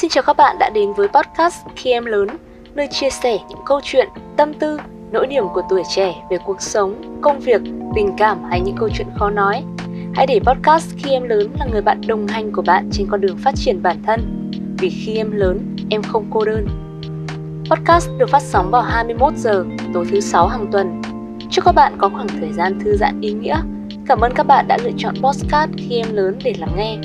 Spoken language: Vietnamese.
Xin chào các bạn đã đến với podcast Khi Em Lớn, nơi chia sẻ những câu chuyện, tâm tư, nỗi niềm của tuổi trẻ về cuộc sống, công việc, tình cảm hay những câu chuyện khó nói. Hãy để podcast Khi Em Lớn là người bạn đồng hành của bạn trên con đường phát triển bản thân. Vì khi em lớn, em không cô đơn. Podcast được phát sóng vào 21 giờ tối thứ sáu hàng tuần. Chúc các bạn có khoảng thời gian thư giãn ý nghĩa. Cảm ơn các bạn đã lựa chọn podcast Khi Em Lớn để lắng nghe.